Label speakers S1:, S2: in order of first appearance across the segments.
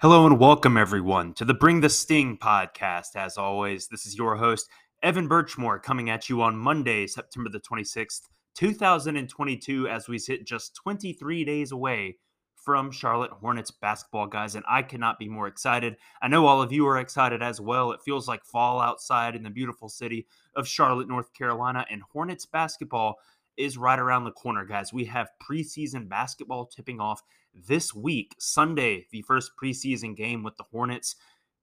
S1: Hello and welcome everyone to the Bring the Sting podcast. As always, this is your host, Evan Birchmore, coming at you on Monday, September the 26th, 2022, as we sit just 23 days away from Charlotte Hornets basketball, guys. And I cannot be more excited. I know all of you are excited as well. It feels like fall outside in the beautiful city of Charlotte, North Carolina, and Hornets basketball is right around the corner, guys. We have preseason basketball tipping off this week, Sunday, the first preseason game with the Hornets.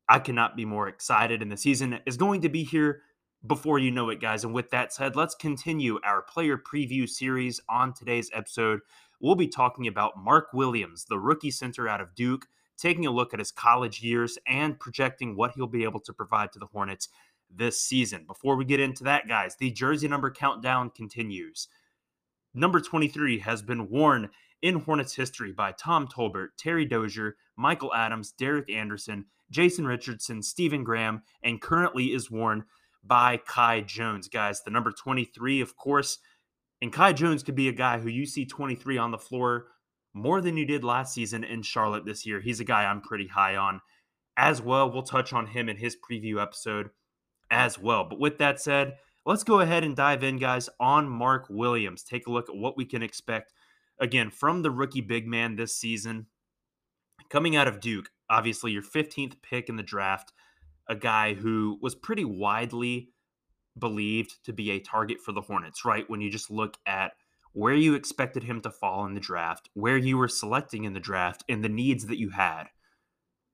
S1: I cannot be more excited, and the season is going to be here before you know it, guys. And with that said, let's continue our player preview series on today's episode. We'll be talking about Mark Williams, the rookie center out of Duke, taking a look at his college years and projecting what he'll be able to provide to the Hornets this season. Before we get into that, guys, the jersey number countdown continues. Number 23 has been worn in Hornets history by Tom Tolbert, Terry Dozier, Michael Adams, Derek Anderson, Jason Richardson, Stephen Graham, and currently is worn by Kai Jones. Guys, the number 23, of course, and Kai Jones could be a guy who you see 23 on the floor more than you did last season in Charlotte this year. He's a guy I'm pretty high on as well. We'll touch on him in his preview episode as well. But with that said, let's go ahead and dive in, guys, on Mark Williams. Take a look at what we can expect again from the rookie big man this season. Coming out of Duke, obviously your 15th pick in the draft, a guy who was pretty widely believed to be a target for the Hornets, right? When you just look at where you expected him to fall in the draft, where you were selecting in the draft, and the needs that you had.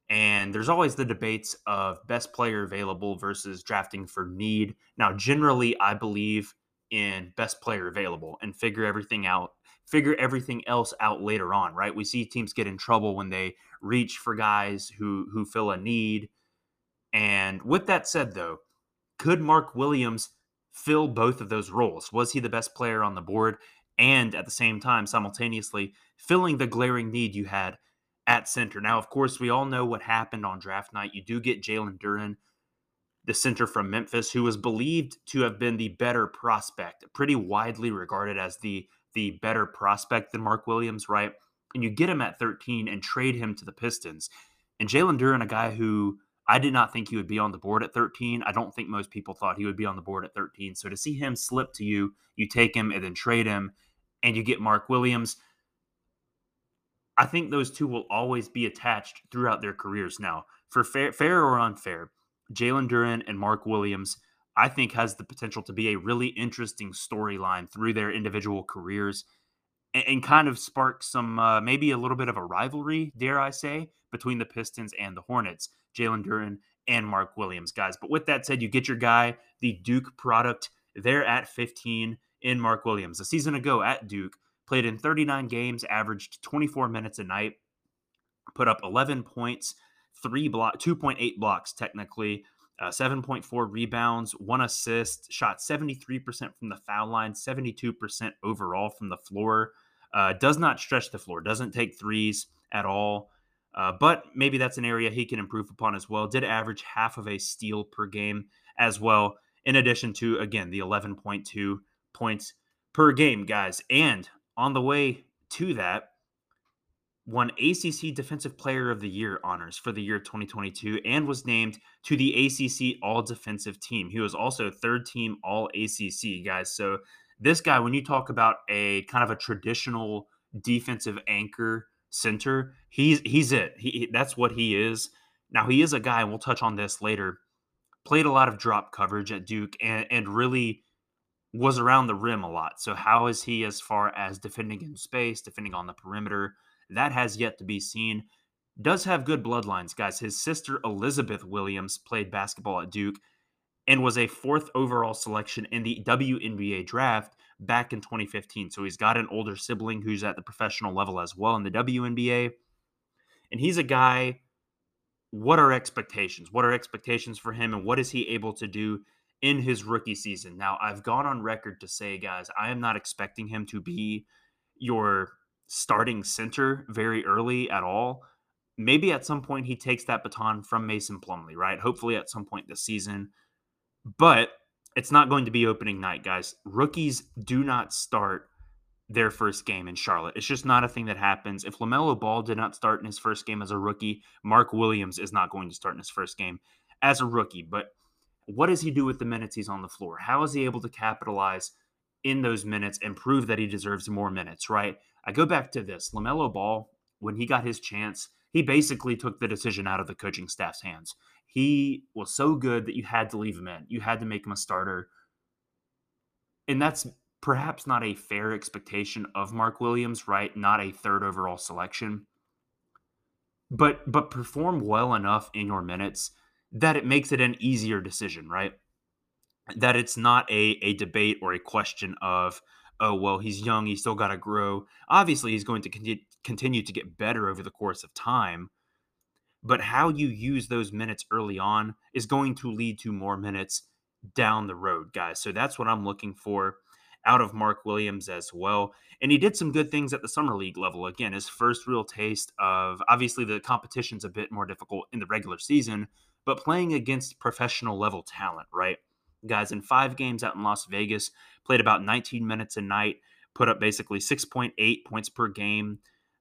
S1: And there's always the debates of best player available versus drafting for need. Now, generally, I believe in best player available and figure everything out, figure everything else out later on, right? We see teams get in trouble when they reach for guys who who fill a need. And with that said, though, could Mark Williams fill both of those roles? Was he the best player on the board? And at the same time, simultaneously, filling the glaring need you had at center. Now, of course, we all know what happened on draft night. You do get Jalen Duren, the center from Memphis, who was believed to have been the better prospect, pretty widely regarded as the the better prospect than Mark Williams, right? And you get him at 13 and trade him to the Pistons. And Jalen Duren, a guy who I did not think he would be on the board at 13. I don't think most people thought he would be on the board at 13. So to see him slip to you, you take him and then trade him, and you get Mark Williams. I think those two will always be attached throughout their careers. Now, for fair, fair or unfair, Jalen Duren and Mark Williams, I think, has the potential to be a really interesting storyline through their individual careers and, and kind of spark some, uh, maybe a little bit of a rivalry, dare I say, between the Pistons and the Hornets, Jalen Duren and Mark Williams, guys. But with that said, you get your guy, the Duke product, there at 15 in Mark Williams. A season ago at Duke, played in 39 games, averaged 24 minutes a night, put up 11 points, three block, 2.8 blocks technically, uh, 7.4 rebounds, one assist, shot 73% from the foul line, 72% overall from the floor. Uh, does not stretch the floor, doesn't take threes at all. Uh, but maybe that's an area he can improve upon as well. Did average half of a steal per game as well, in addition to, again, the 11.2 points per game, guys. And on the way to that, won ACC Defensive Player of the Year honors for the year 2022 and was named to the ACC All Defensive Team. He was also third team All ACC, guys. So, this guy, when you talk about a kind of a traditional defensive anchor center, he's he's it. He, that's what he is. Now, he is a guy, and we'll touch on this later, played a lot of drop coverage at Duke and, and really was around the rim a lot. So, how is he as far as defending in space, defending on the perimeter? That has yet to be seen. Does have good bloodlines, guys. His sister Elizabeth Williams played basketball at Duke and was a fourth overall selection in the WNBA draft back in 2015. So he's got an older sibling who's at the professional level as well in the WNBA. And he's a guy. What are expectations? What are expectations for him? And what is he able to do in his rookie season. Now, I've gone on record to say, guys, I am not expecting him to be your starting center very early at all. Maybe at some point he takes that baton from Mason Plumlee, right? Hopefully at some point this season. But it's not going to be opening night, guys. Rookies do not start their first game in Charlotte. It's just not a thing that happens. If LaMelo Ball did not start in his first game as a rookie, Mark Williams is not going to start in his first game as a rookie. But what does he do with the minutes he's on the floor? How is he able to capitalize in those minutes and prove that he deserves more minutes, right? I go back to this LaMelo Ball, when he got his chance, he basically took the decision out of the coaching staff's hands. He was so good that you had to leave him in, you had to make him a starter. And that's perhaps not a fair expectation of Mark Williams, right? Not a third overall selection. But but perform well enough in your minutes that it makes it an easier decision, right? That it's not a a debate or a question of oh well he's young he's still got to grow obviously he's going to continue to get better over the course of time but how you use those minutes early on is going to lead to more minutes down the road guys so that's what i'm looking for out of Mark Williams as well. And he did some good things at the summer league level. Again, his first real taste of obviously the competition's a bit more difficult in the regular season, but playing against professional level talent, right? Guys, in five games out in Las Vegas, played about 19 minutes a night, put up basically 6.8 points per game.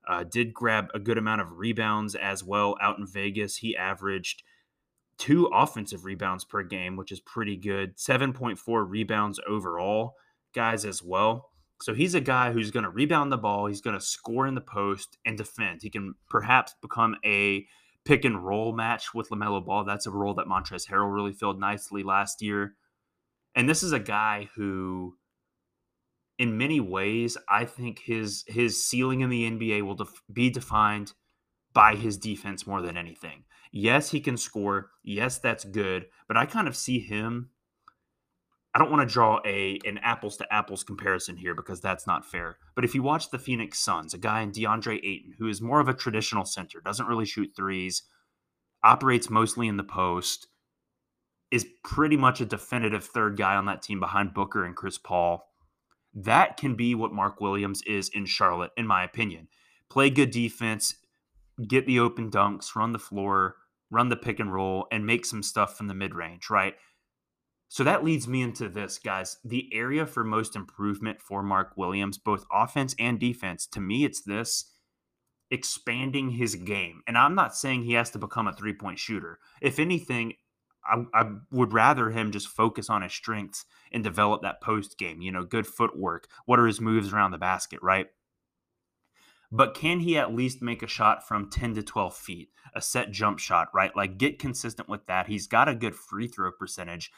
S1: Uh, did grab a good amount of rebounds as well out in Vegas. He averaged two offensive rebounds per game, which is pretty good. 7.4 rebounds overall guys as well. So he's a guy who's going to rebound the ball, he's going to score in the post and defend. He can perhaps become a pick and roll match with LaMelo Ball. That's a role that Montrezl Harrell really filled nicely last year. And this is a guy who in many ways, I think his his ceiling in the NBA will def- be defined by his defense more than anything. Yes, he can score. Yes, that's good, but I kind of see him I don't want to draw a an apples to apples comparison here because that's not fair. But if you watch the Phoenix Suns, a guy in DeAndre Ayton who is more of a traditional center, doesn't really shoot threes, operates mostly in the post, is pretty much a definitive third guy on that team behind Booker and Chris Paul. That can be what Mark Williams is in Charlotte, in my opinion. Play good defense, get the open dunks, run the floor, run the pick and roll, and make some stuff from the mid range, right? So that leads me into this, guys. The area for most improvement for Mark Williams, both offense and defense, to me, it's this expanding his game. And I'm not saying he has to become a three point shooter. If anything, I, I, would rather him just focus on his strengths and develop that post game. You know, good footwork. What are his moves around the basket, right? But can he at least make a shot from 10 to 12 feet, a set jump shot, right? Like get consistent with that. He's got a good free throw percentage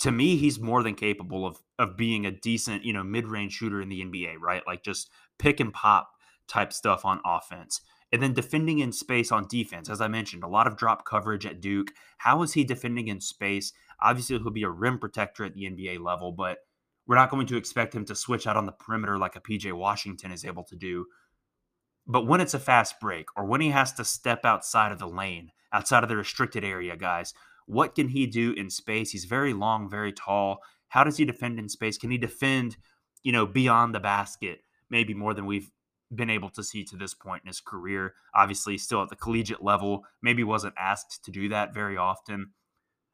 S1: to me, he's more than capable of of being a decent, you know, mid range shooter in the NBA, right? Like just pick and pop type stuff on offense. And then defending in space on defense, as I mentioned, a lot of drop coverage at Duke. How is he defending in space? Obviously, he'll be a rim protector at the NBA level, but we're not going to expect him to switch out on the perimeter like a PJ Washington is able to do. But when it's a fast break or when he has to step outside of the lane, outside of the restricted area, guys, what can he do in space? He's very long, very tall. How does he defend in space? Can he defend, you know, beyond the basket, maybe more than we've been able to see to this point in his career? Obviously, still at the collegiate level, maybe wasn't asked to do that very often.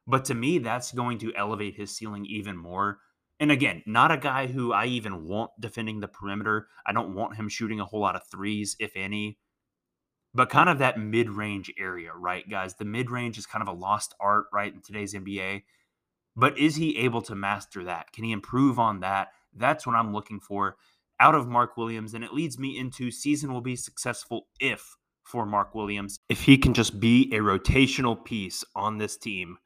S1: But to me, that's going to elevate his ceiling even more. And again, not a guy who I even want defending the perimeter. I don't want him shooting a whole lot of threes, if any but kind of that mid range area, right, guys? The mid range is kind of a lost art, right, in today's NBA. But is he able to master that? Can he improve on that? That's what I'm looking for out of Mark Williams. And it leads me into season will be successful if for Mark Williams, if he can just be a rotational piece on this team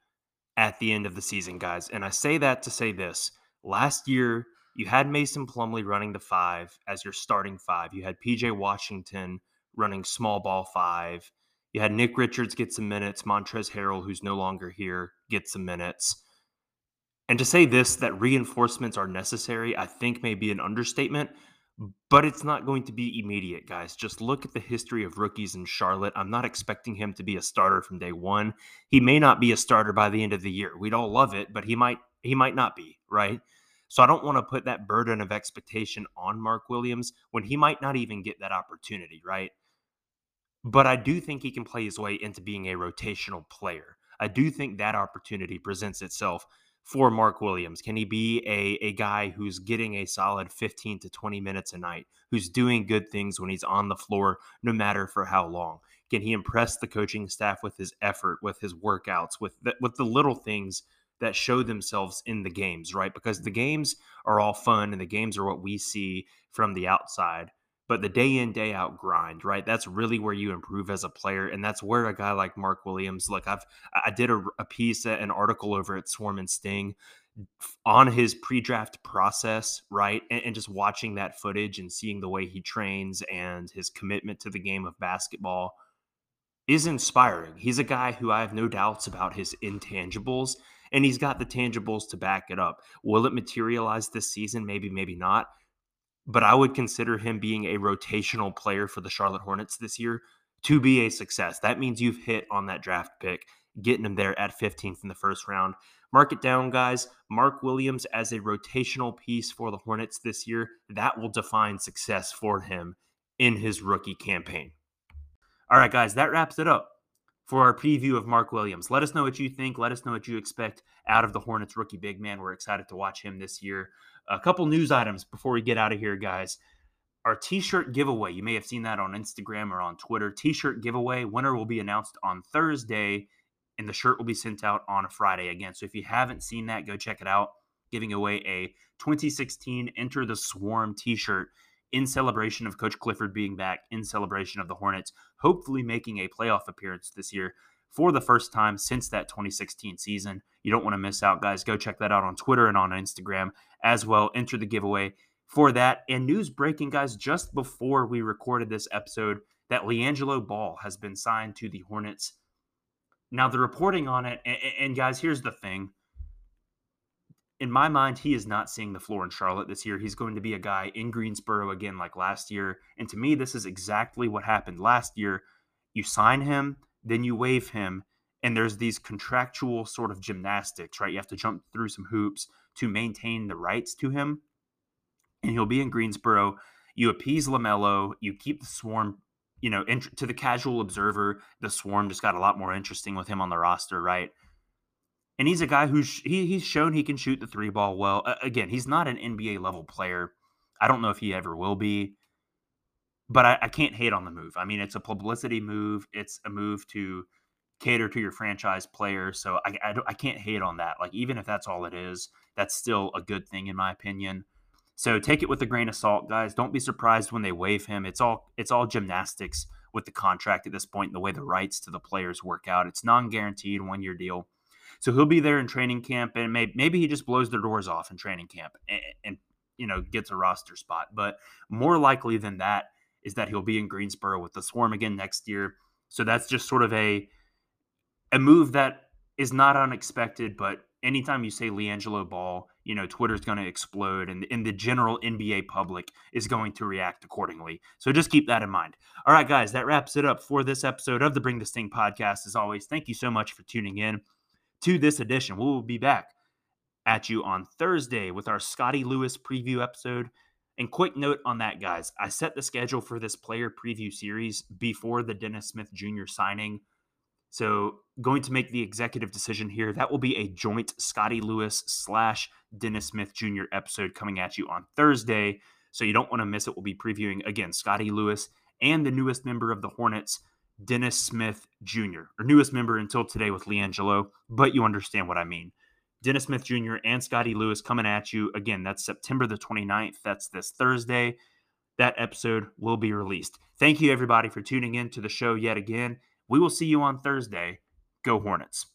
S1: at the end of the season, guys. And I say that to say this last year, you had Mason Plumlee running the five as your starting five. You had PJ Washington running small ball five. You had Nick Richards get some minutes. Montrezl Harrell, who's no longer here, get some minutes. And to say this, that reinforcements are necessary, I think may be an understatement, but it's not going to be immediate, guys. Just look at the history of rookies in Charlotte. I'm not expecting him to be a starter from day one. He may not be a starter by the end of the year. We'd all love it, but he might he might not be, right? So I don't want to put that burden of expectation on Mark Williams when he might not even get that opportunity, right? But I do think he can play his way into being a rotational player. I do think that opportunity presents itself for Mark Williams? Can he be a, a guy who's getting a solid 15 to 20 minutes a night, who's doing good things when he's on the floor, no matter for how long? Can he impress the coaching staff with his effort, with his workouts, with the, with the little things that show themselves in the games, right? Because the games are all fun and the games are what we see from the outside. But the day in, day out grind, right? That's really where you improve as a player. And that's where a guy like Mark Williams, look, I've I did a, a piece, an article over at Swarm and Sting on his pre-draft process, right? And, and, just watching that footage and seeing the way he trains and his commitment to the game of basketball is inspiring. He's a guy who I have no doubts about his intangibles and he's got the tangibles to back it up. Will it materialize this season? Maybe, maybe not. But I would consider him being a rotational player for the Charlotte Hornets this year to be a success. That means you've hit on that draft pick, getting him there at 15th in the first round. Mark it down, guys. Mark Williams as a rotational piece for the Hornets this year, that will define success for him in his rookie campaign. All right, guys, that wraps it up for our preview of Mark Williams. Let us know what you think. Let us know what you expect out of the Hornets rookie big man. We're excited to watch him this year. A couple news items before we get out of here, guys. Our t shirt giveaway, you may have seen that on Instagram or on Twitter. T shirt giveaway, winner will be announced on Thursday, and the shirt will be sent out on a Friday again. So if you haven't seen that, go check it out. Giving away a 2016 Enter the Swarm t shirt in celebration of Coach Clifford being back, in celebration of the Hornets, hopefully making a playoff appearance this year for the first time since that 2016 season. You don't want to miss out, guys. Go check that out on Twitter and on Instagram as well. Enter the giveaway for that. And news breaking, guys, just before we recorded this episode, that LiAngelo Ball has been signed to the Hornets. Now, the reporting on it, and, guys, here's the thing in my mind, he is not seeing the floor in Charlotte this year. He's going to be a guy in Greensboro again, like last year. And to me, this is exactly what happened last year. You sign him, then you waive him, and there's these contractual sort of gymnastics, right? You have to jump through some hoops to maintain the rights to him. And he'll be in Greensboro. You appease LaMelo, you keep the swarm, you know, int- to the casual observer, the swarm just got a lot more interesting with him on the roster, right? And he's a guy who's he, he's shown he can shoot the three ball well. Uh, again, he's not an NBA level player. I don't know if he ever will be, but I, I, can't hate on the move. I mean, it's a publicity move. It's a move to cater to your franchise player. So I, I, I can't hate on that. Like even if that's all it is, that's still a good thing in my opinion. So take it with a grain of salt, guys. Don't be surprised when they waive him. It's all it's all gymnastics with the contract at this point, the way the rights to the players work out. It's non-guaranteed one year deal. So he'll be there in training camp, and maybe maybe he just blows their doors off in training camp and, and you know gets a roster spot. But more likely than that is that he'll be in Greensboro with the Swarm again next year. So that's just sort of a a move that is not unexpected, but anytime you say LiAngelo Ball, you know, Twitter's going to explode and, and the general NBA public is going to react accordingly. So just keep that in mind. All right, guys, that wraps it up for this episode of the Bring the Sting podcast. As always, thank you so much for tuning in to this edition. We will be back at you on Thursday with our Scottie Lewis preview episode. And quick note on that, guys, I set the schedule for this player preview series before the Dennis Smith Jr. signing. So, going to make the executive decision here. That will be a joint Scottie Lewis slash Dennis Smith Jr. episode coming at you on Thursday. So, you don't want to miss it. We'll be previewing again Scottie Lewis and the newest member of the Hornets, Dennis Smith Jr., or newest member until today with LiAngelo, but you understand what I mean. Dennis Smith Jr. and Scottie Lewis coming at you. Again, that's September the 29th. That's this Thursday. That episode will be released. Thank you, everybody, for tuning in to the show yet again. We will see you on Thursday. Go Hornets.